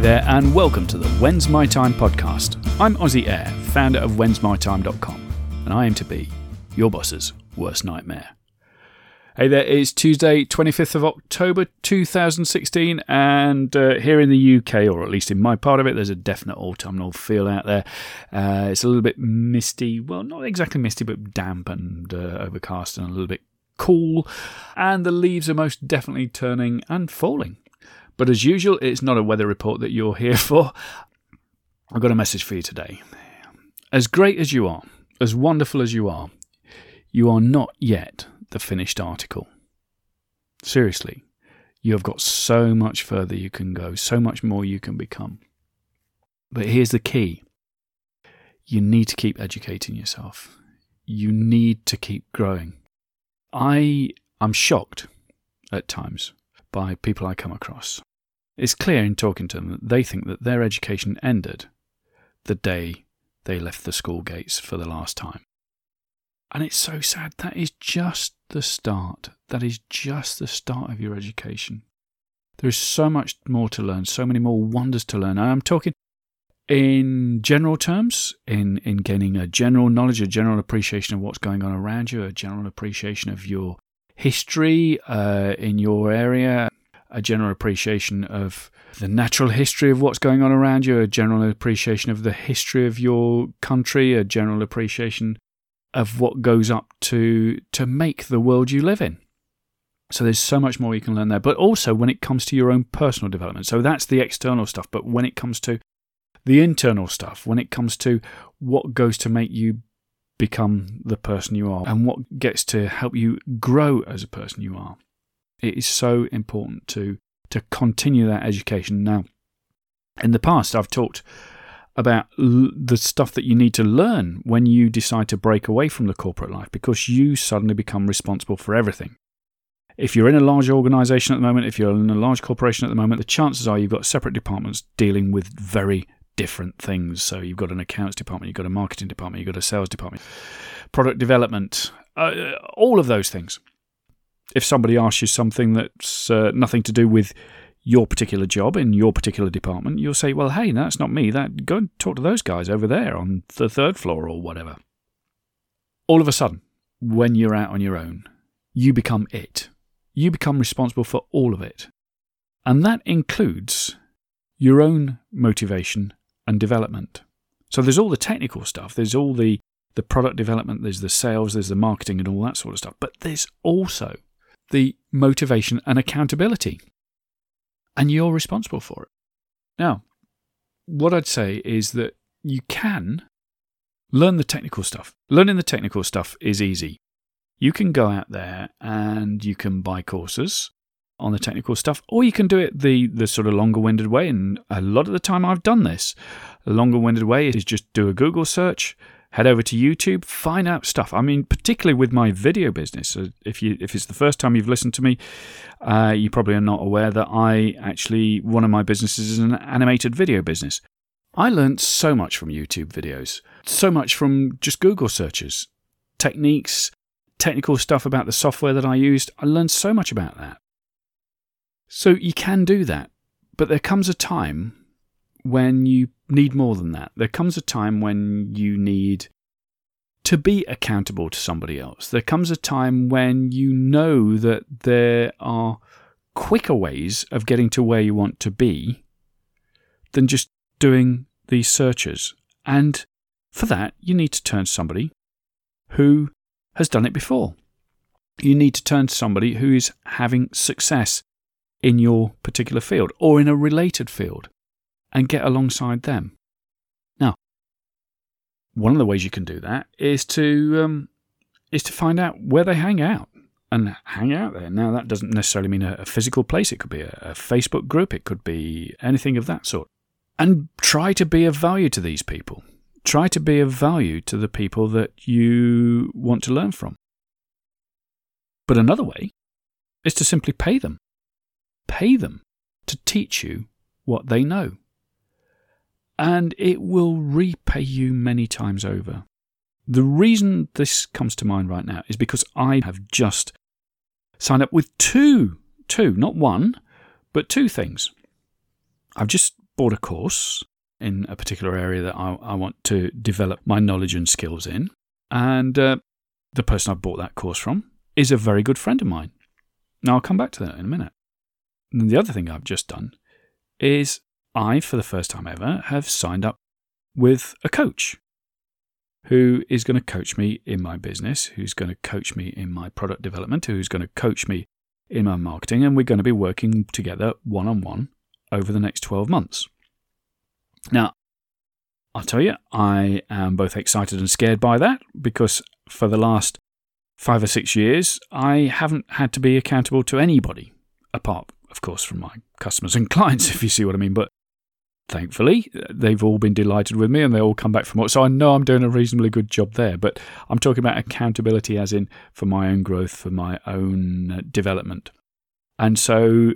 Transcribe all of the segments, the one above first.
and welcome to the When's My Time podcast. I'm Ozzy Eyre, founder of whensmytime.com, and I aim to be your boss's worst nightmare. Hey there, it's Tuesday, 25th of October 2016, and uh, here in the UK, or at least in my part of it, there's a definite autumnal feel out there. Uh, it's a little bit misty, well, not exactly misty, but damp and uh, overcast and a little bit cool, and the leaves are most definitely turning and falling. But as usual, it's not a weather report that you're here for. I've got a message for you today. As great as you are, as wonderful as you are, you are not yet the finished article. Seriously, you have got so much further you can go, so much more you can become. But here's the key you need to keep educating yourself, you need to keep growing. I am shocked at times by people I come across. It's clear in talking to them that they think that their education ended the day they left the school gates for the last time. And it's so sad. That is just the start. That is just the start of your education. There is so much more to learn, so many more wonders to learn. I'm talking in general terms, in, in gaining a general knowledge, a general appreciation of what's going on around you, a general appreciation of your history uh, in your area, a general appreciation of the natural history of what's going on around you, a general appreciation of the history of your country, a general appreciation of what goes up to to make the world you live in. So there's so much more you can learn there. But also when it comes to your own personal development. So that's the external stuff. But when it comes to the internal stuff, when it comes to what goes to make you become the person you are and what gets to help you grow as a person you are, it is so important to to continue that education. Now, in the past, I've talked about l- the stuff that you need to learn when you decide to break away from the corporate life because you suddenly become responsible for everything. If you're in a large organization at the moment, if you're in a large corporation at the moment, the chances are you've got separate departments dealing with very different things. So you've got an accounts department, you've got a marketing department, you've got a sales department, product development, uh, all of those things. If somebody asks you something that's uh, nothing to do with your particular job in your particular department, you'll say, "Well, hey, that's not me. That go and talk to those guys over there on the third floor or whatever." All of a sudden, when you're out on your own, you become it. You become responsible for all of it. And that includes your own motivation and development. So there's all the technical stuff, there's all the the product development, there's the sales, there's the marketing and all that sort of stuff, but there's also the motivation and accountability and you're responsible for it. Now, what I'd say is that you can learn the technical stuff. Learning the technical stuff is easy. You can go out there and you can buy courses on the technical stuff, or you can do it the, the sort of longer winded way. And a lot of the time I've done this. The longer winded way is just do a Google search, head over to YouTube, find out stuff. I mean, particularly with my video business. If you if it's the first time you've listened to me, uh, you probably are not aware that I actually one of my businesses is an animated video business. I learned so much from YouTube videos, so much from just Google searches, techniques, technical stuff about the software that I used. I learned so much about that. So you can do that, but there comes a time when you need more than that. There comes a time when you need to be accountable to somebody else. There comes a time when you know that there are quicker ways of getting to where you want to be than just doing these searches. And for that, you need to turn to somebody who has done it before. You need to turn to somebody who is having success in your particular field or in a related field and get alongside them. Now, one of the ways you can do that is to um, is to find out where they hang out and hang out there. Now, that doesn't necessarily mean a, a physical place. It could be a, a Facebook group. It could be anything of that sort. And try to be of value to these people. Try to be of value to the people that you want to learn from. But another way is to simply pay them. Pay them to teach you what they know and it will repay you many times over. The reason this comes to mind right now is because I have just signed up with two, two, not one, but two things. I've just bought a course in a particular area that I, I want to develop my knowledge and skills in. And uh, the person I bought that course from is a very good friend of mine. Now, I'll come back to that in a minute. And the other thing I've just done is I, for the first time ever, have signed up with a coach who is going to coach me in my business, who's going to coach me in my product development, who's going to coach me in my marketing, and we're going to be working together one on one over the next 12 months. Now, I'll tell you, I am both excited and scared by that because for the last five or six years, I haven't had to be accountable to anybody, apart, of course, from my customers and clients, if you see what I mean. But thankfully, they've all been delighted with me and they all come back from what. So I know I'm doing a reasonably good job there. But I'm talking about accountability as in for my own growth, for my own uh, development. And so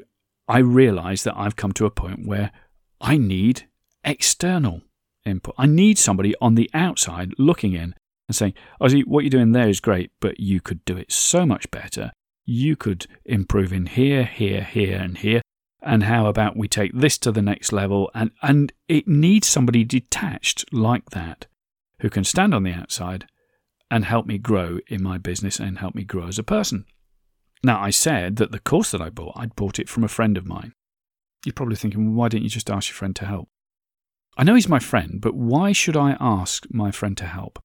I realize that I've come to a point where I need external input. I need somebody on the outside looking in and saying, Ozzy, what you're doing there is great, but you could do it so much better. You could improve in here, here, here, and here. And how about we take this to the next level? And, and it needs somebody detached like that who can stand on the outside and help me grow in my business and help me grow as a person. Now, I said that the course that I bought, I'd bought it from a friend of mine. You're probably thinking, well, why didn't you just ask your friend to help? I know he's my friend, but why should I ask my friend to help?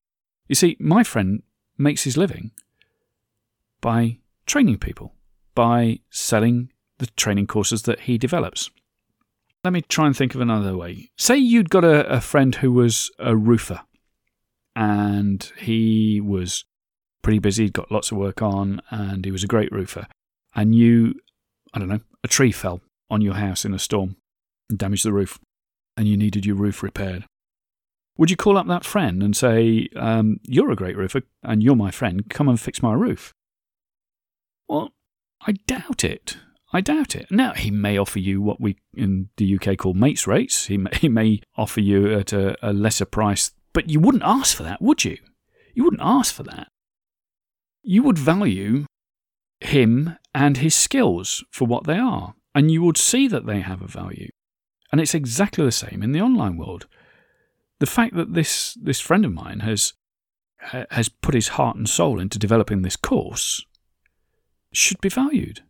You see, my friend makes his living by training people, by selling the training courses that he develops. Let me try and think of another way. Say you'd got a, a friend who was a roofer and he was pretty busy, got lots of work on, and he was a great roofer. And you, I don't know, a tree fell on your house in a storm and damaged the roof and you needed your roof repaired. Would you call up that friend and say, um, You're a great roofer and you're my friend, come and fix my roof? Well, I doubt it. I doubt it. Now, he may offer you what we in the UK call mates rates. He may, he may offer you at a, a lesser price, but you wouldn't ask for that, would you? You wouldn't ask for that. You would value him and his skills for what they are, and you would see that they have a value. And it's exactly the same in the online world. The fact that this, this friend of mine has, has put his heart and soul into developing this course should be valued.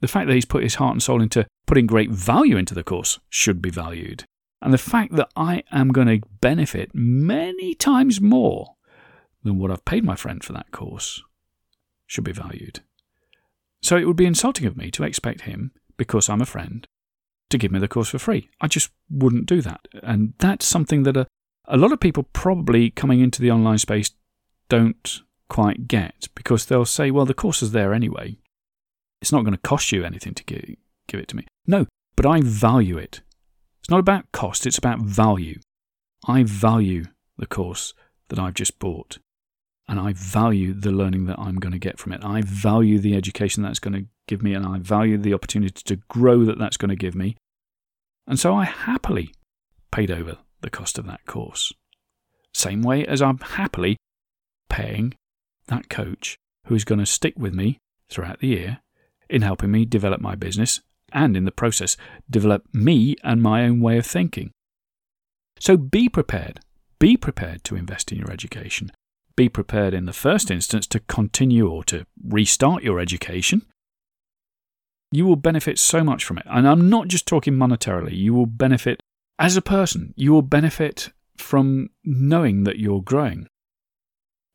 The fact that he's put his heart and soul into putting great value into the course should be valued. And the fact that I am going to benefit many times more than what I've paid my friend for that course should be valued. So it would be insulting of me to expect him, because I'm a friend, to give me the course for free. I just wouldn't do that. And that's something that a, a lot of people probably coming into the online space don't quite get because they'll say, well, the course is there anyway. It's not going to cost you anything to give, give it to me. No, but I value it. It's not about cost, it's about value. I value the course that I've just bought. And I value the learning that I'm going to get from it. I value the education that's going to give me, and I value the opportunity to grow that that's going to give me. And so I happily paid over the cost of that course. Same way as I'm happily paying that coach who is going to stick with me throughout the year in helping me develop my business and in the process develop me and my own way of thinking. So be prepared. Be prepared to invest in your education. Be prepared in the first instance to continue or to restart your education you will benefit so much from it. And I'm not just talking monetarily, you will benefit as a person, you will benefit from knowing that you're growing.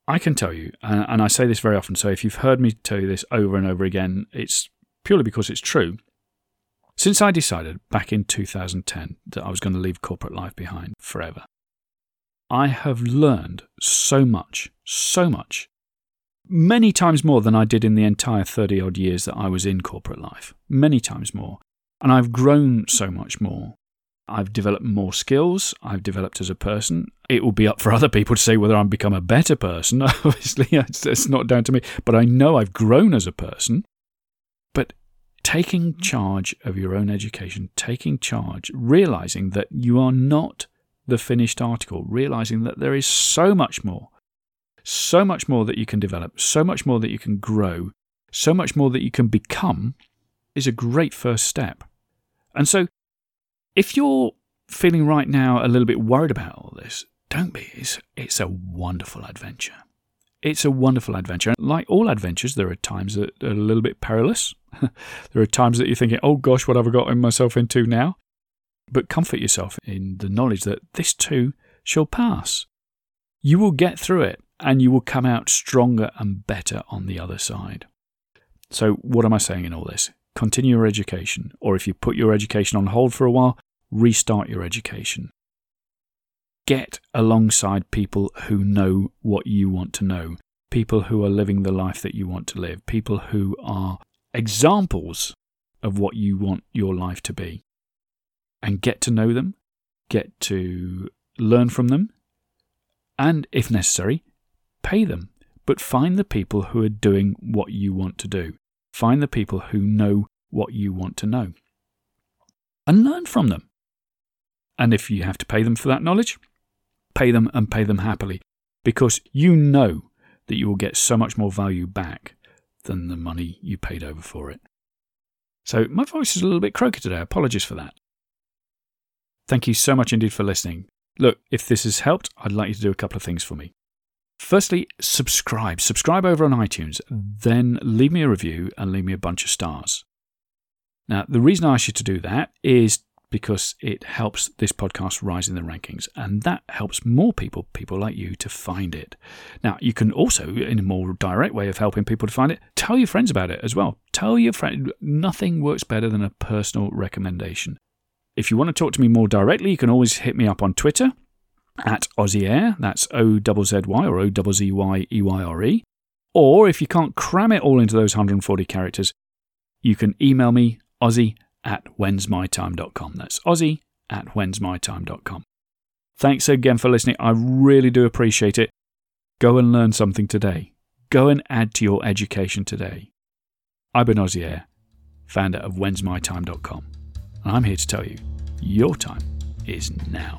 I can tell you, and I say this very often, so if you've heard me tell you this over and over again, it's purely because it's true. Since I decided back in 2010 that I was going to leave corporate life behind forever, I have learned so much, so much many times more than I did in the entire 30 odd years that I was in corporate life. Many times more. And I've grown so much more. I've developed more skills. I've developed as a person. It will be up for other people to say whether I've become a better person. Obviously, it's, not down to me. But I know I've grown as a person. But taking charge of your own education, taking charge, realizing that you are not the finished article, realizing that there is so much more so much more that you can develop, so much more that you can grow, so much more that you can become is a great first step. And so, if you're feeling right now a little bit worried about all this, don't be. It's, it's a wonderful adventure. It's a wonderful adventure. Like all adventures, there are times that are a little bit perilous. there are times that you're thinking, oh gosh, what have I got myself into now? But comfort yourself in the knowledge that this too shall pass. You will get through it and you will come out stronger and better on the other side. So, what am I saying in all this? Continue your education, or if you put your education on hold for a while, restart your education. Get alongside people who know what you want to know, people who are living the life that you want to live, people who are examples of what you want your life to be. And get to know them, get to learn from them, and if necessary, pay them. But find the people who are doing what you want to do. Find the people who know what you want to know. And learn from them. And if you have to pay them for that knowledge, pay them and pay them happily because you know that you will get so much more value back than the money you paid over for it. So, my voice is a little bit croaky today. Apologies for that. Thank you so much indeed for listening. Look, if this has helped, I'd like you to do a couple of things for me. Firstly, subscribe. Subscribe over on iTunes. Then leave me a review and leave me a bunch of stars. Now, the reason I ask you to do that is because it helps this podcast rise in the rankings and that helps more people, people like you, to find it. Now, you can also, in a more direct way of helping people to find it, tell your friends about it as well. Tell your friend, nothing works better than a personal recommendation. If you want to talk to me more directly, you can always hit me up on Twitter at Ozzy Eyre. That's O Z Y or O Z Y E Y R E. Or if you can't cram it all into those 140 characters, you can email me, Ozzy at whensmytime.com. That's Ozzy at whensmytime.com. Thanks again for listening. I really do appreciate it. Go and learn something today. Go and add to your education today. I've been Ozzy Air, founder of whensmytime.com, and I'm here to tell you your time is now.